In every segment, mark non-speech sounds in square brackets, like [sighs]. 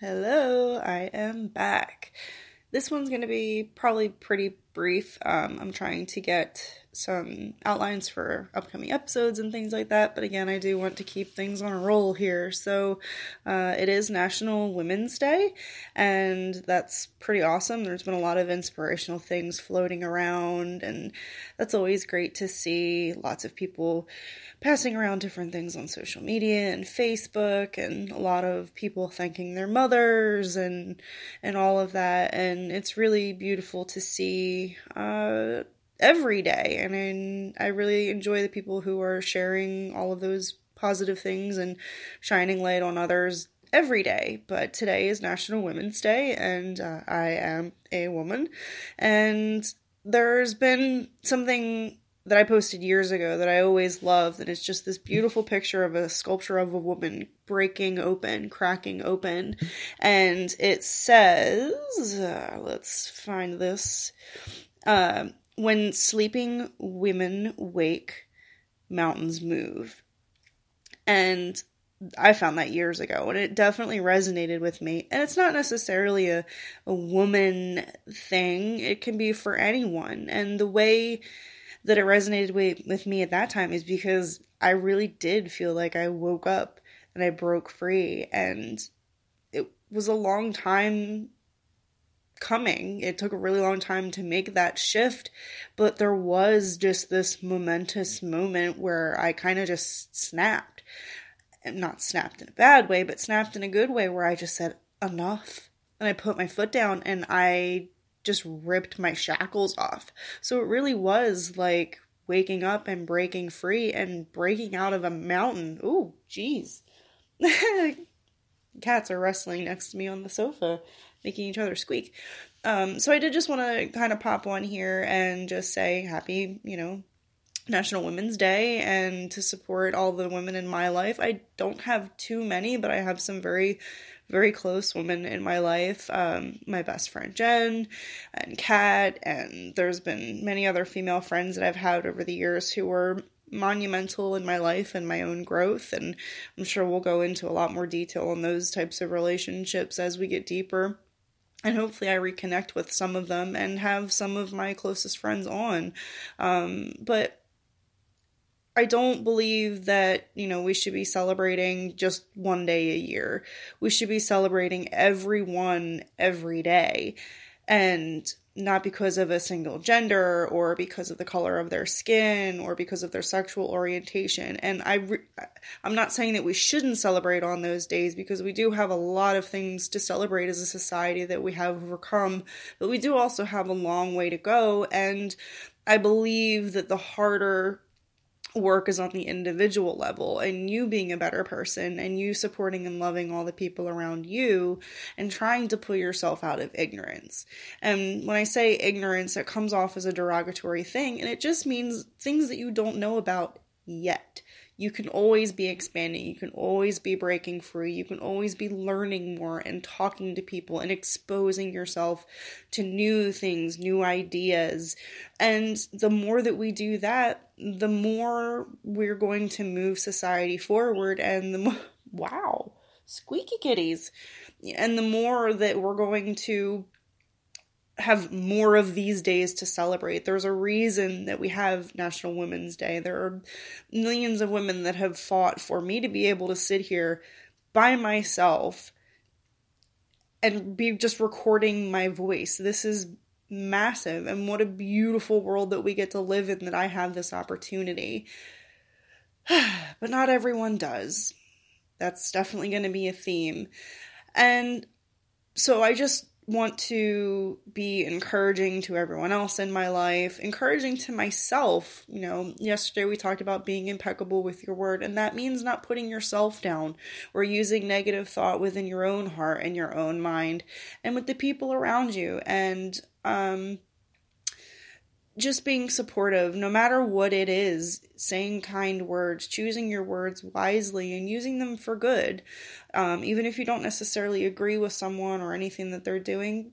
Hello, I am back. This one's going to be probably pretty brief. Um, I'm trying to get some outlines for upcoming episodes and things like that, but again, I do want to keep things on a roll here. So, uh, it is National Women's Day, and that's pretty awesome. There's been a lot of inspirational things floating around, and that's always great to see. Lots of people passing around different things on social media and Facebook, and a lot of people thanking their mothers and and all of that. And it's really beautiful to see uh, every day. And I, I really enjoy the people who are sharing all of those positive things and shining light on others every day, but today is National Women's Day, and uh, I am a woman. And there's been something that I posted years ago that I always loved, and it's just this beautiful picture of a sculpture of a woman breaking open, cracking open, and it says, uh, let's find this. Uh, when sleeping women wake, mountains move. And I found that years ago, and it definitely resonated with me. And it's not necessarily a, a woman thing, it can be for anyone. And the way that it resonated with, with me at that time is because I really did feel like I woke up and I broke free. And it was a long time coming. It took a really long time to make that shift, but there was just this momentous moment where I kind of just snapped. Not snapped in a bad way, but snapped in a good way where I just said, enough. And I put my foot down and I just ripped my shackles off. So it really was like waking up and breaking free and breaking out of a mountain. Ooh, jeez. [laughs] Cats are wrestling next to me on the sofa, making each other squeak. Um, so I did just want to kind of pop one here and just say happy, you know, National Women's Day and to support all the women in my life. I don't have too many, but I have some very, very close women in my life. Um, my best friend Jen and Kat, and there's been many other female friends that I've had over the years who were monumental in my life and my own growth. And I'm sure we'll go into a lot more detail on those types of relationships as we get deeper and hopefully I reconnect with some of them and have some of my closest friends on. Um, but I don't believe that, you know, we should be celebrating just one day a year. We should be celebrating everyone every day. And not because of a single gender or because of the color of their skin or because of their sexual orientation. And I re- I'm not saying that we shouldn't celebrate on those days because we do have a lot of things to celebrate as a society that we have overcome, but we do also have a long way to go and I believe that the harder work is on the individual level and you being a better person and you supporting and loving all the people around you and trying to pull yourself out of ignorance. And when I say ignorance, it comes off as a derogatory thing and it just means things that you don't know about yet you can always be expanding, you can always be breaking free, you can always be learning more and talking to people and exposing yourself to new things, new ideas. And the more that we do that, the more we're going to move society forward and the more, [laughs] wow, squeaky kitties. And the more that we're going to have more of these days to celebrate. There's a reason that we have National Women's Day. There are millions of women that have fought for me to be able to sit here by myself and be just recording my voice. This is massive and what a beautiful world that we get to live in that I have this opportunity. [sighs] but not everyone does. That's definitely going to be a theme. And so I just want to be encouraging to everyone else in my life, encouraging to myself. You know, yesterday we talked about being impeccable with your word, and that means not putting yourself down or using negative thought within your own heart and your own mind and with the people around you. And, um, just being supportive, no matter what it is, saying kind words, choosing your words wisely, and using them for good. Um, even if you don't necessarily agree with someone or anything that they're doing,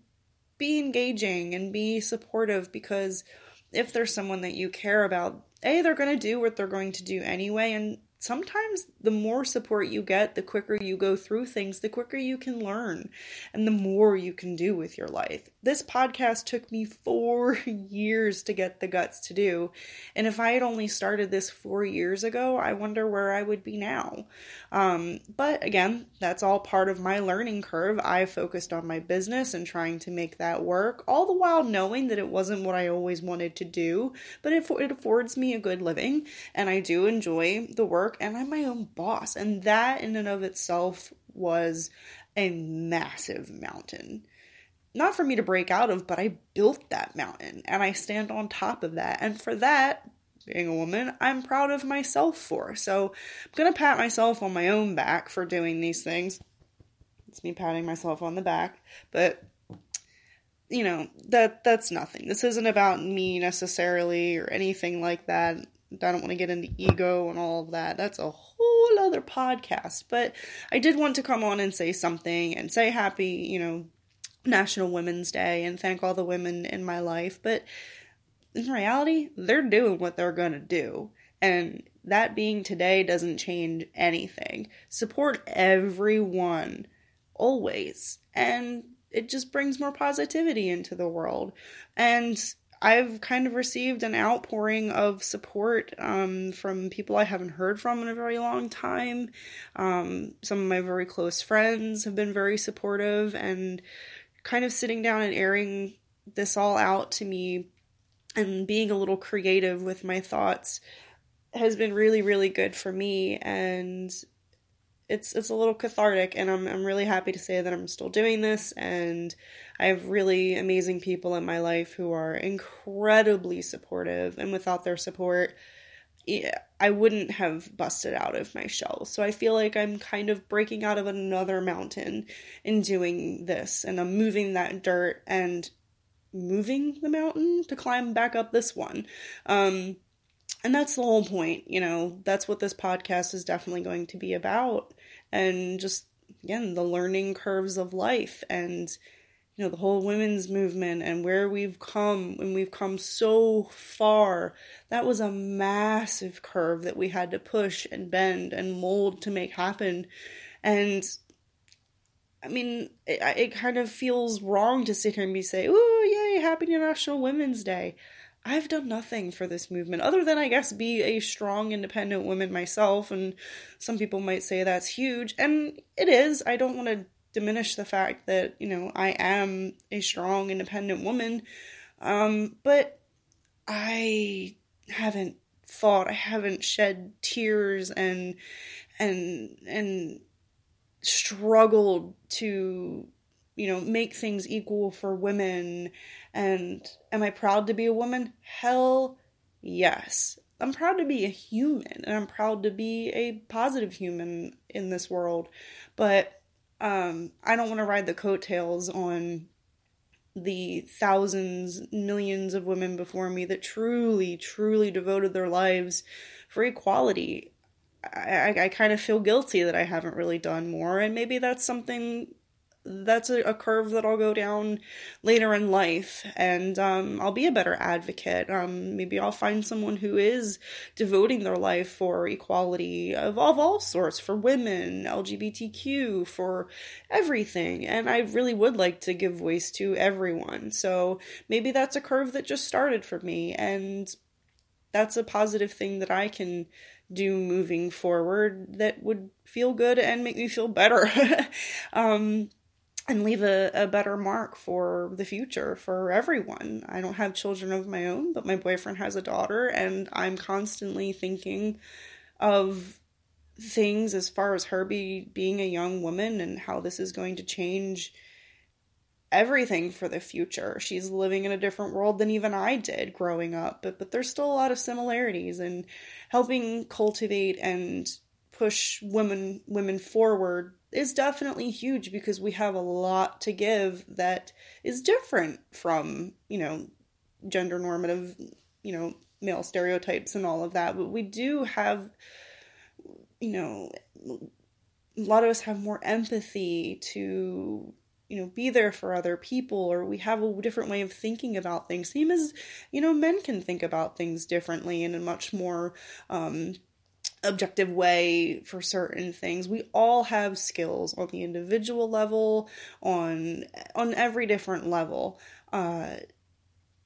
be engaging and be supportive because if there's someone that you care about, A, they're going to do what they're going to do anyway, and sometimes the more support you get, the quicker you go through things, the quicker you can learn, and the more you can do with your life. This podcast took me four [laughs] years to get the guts to do. And if I had only started this four years ago, I wonder where I would be now. Um, but again, that's all part of my learning curve. I focused on my business and trying to make that work, all the while knowing that it wasn't what I always wanted to do, but it, it affords me a good living, and I do enjoy the work, and I'm my own boss. And that, in and of itself, was a massive mountain. Not for me to break out of, but I built that mountain and I stand on top of that. And for that, being a woman, I'm proud of myself for. So I'm going to pat myself on my own back for doing these things. It's me patting myself on the back, but you know, that that's nothing. This isn't about me necessarily or anything like that. I don't want to get into ego and all of that. That's a whole other podcast. But I did want to come on and say something and say happy, you know, National Women's Day and thank all the women in my life. But in reality, they're doing what they're going to do. And that being today doesn't change anything. Support everyone, always. And it just brings more positivity into the world. And I've kind of received an outpouring of support um, from people I haven't heard from in a very long time. Um, some of my very close friends have been very supportive and kind of sitting down and airing this all out to me and being a little creative with my thoughts has been really really good for me and it's it's a little cathartic and I'm I'm really happy to say that I'm still doing this and I have really amazing people in my life who are incredibly supportive and without their support I wouldn't have busted out of my shell. So I feel like I'm kind of breaking out of another mountain in doing this and I'm moving that dirt and moving the mountain to climb back up this one. Um and that's the whole point, you know, that's what this podcast is definitely going to be about. And just, again, the learning curves of life and, you know, the whole women's movement and where we've come and we've come so far. That was a massive curve that we had to push and bend and mold to make happen. And I mean, it, it kind of feels wrong to sit here and be say, "Oh, yay, happy National Women's Day." I've done nothing for this movement other than, I guess, be a strong, independent woman myself. And some people might say that's huge. And it is. I don't want to diminish the fact that, you know, I am a strong, independent woman. Um, but I haven't fought, I haven't shed tears and, and, and struggled to, you know, make things equal for women and am I proud to be a woman? Hell yes. I'm proud to be a human and I'm proud to be a positive human in this world. But um, I don't want to ride the coattails on the thousands, millions of women before me that truly, truly devoted their lives for equality. I, I, I kind of feel guilty that I haven't really done more, and maybe that's something that's a, a, curve that I'll go down later in life, and um, I'll be a better advocate. Um, maybe I'll find someone who is devoting their life for equality of, of all sorts, for women, LGBTQ, for everything. And I really would like to give voice to everyone. So maybe that's a curve that just started for me, and that's a positive thing that I can do moving forward that would feel good and make me feel better. [laughs] um, and leave a, a better mark for the future for everyone. I don't have children of my own, but my boyfriend has a daughter, and I'm constantly thinking of things as far as her be, being a young woman and how this is going to change everything for the future. She's living in a different world than even I did growing up, but but there's still a lot of similarities and helping cultivate and push women women forward is definitely huge because we have a lot to give that is different from, you know, gender normative, you know, male stereotypes and all of that. But we do have, you know, a lot of us have more empathy to you know be there for other people or we have a different way of thinking about things same as you know men can think about things differently in a much more um objective way for certain things. We all have skills on the individual level, on on every different level. Uh,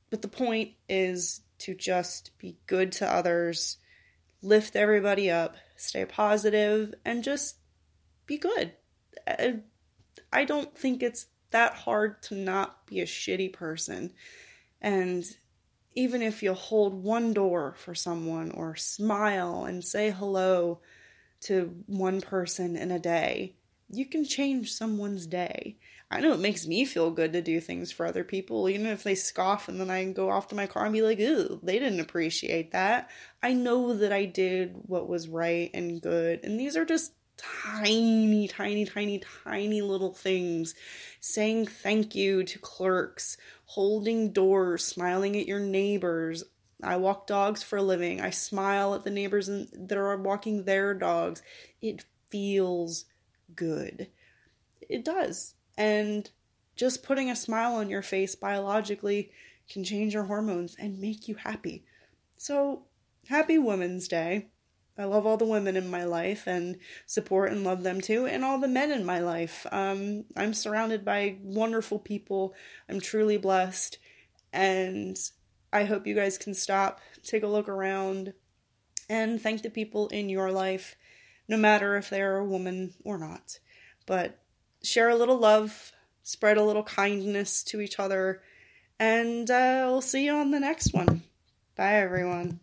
but the point is to just be good to others, lift everybody up, stay positive, and just be good. I, don't think it's that hard to not be a shitty person. And even if you hold one door for someone or smile and say hello to one person in a day, you can change someone's day. I know it makes me feel good to do things for other people, even if they scoff and then I go off to my car and be like, ew, they didn't appreciate that. I know that I did what was right and good. And these are just tiny, tiny, tiny, tiny little things. Saying thank you to clerks, holding doors, smiling at your neighbors. I walk dogs for a living. I smile at the neighbors that are walking their dogs. It feels good. It does. And just putting a smile on your face biologically can change your hormones and make you happy. So, happy Women's Day. I love all the women in my life and support and love them too, and all the men in my life. Um, I'm surrounded by wonderful people. I'm truly blessed, and I hope you guys can stop, take a look around, and thank the people in your life, no matter if they're a woman or not. But share a little love, spread a little kindness to each other, and uh, we'll see you on the next one. Bye, everyone.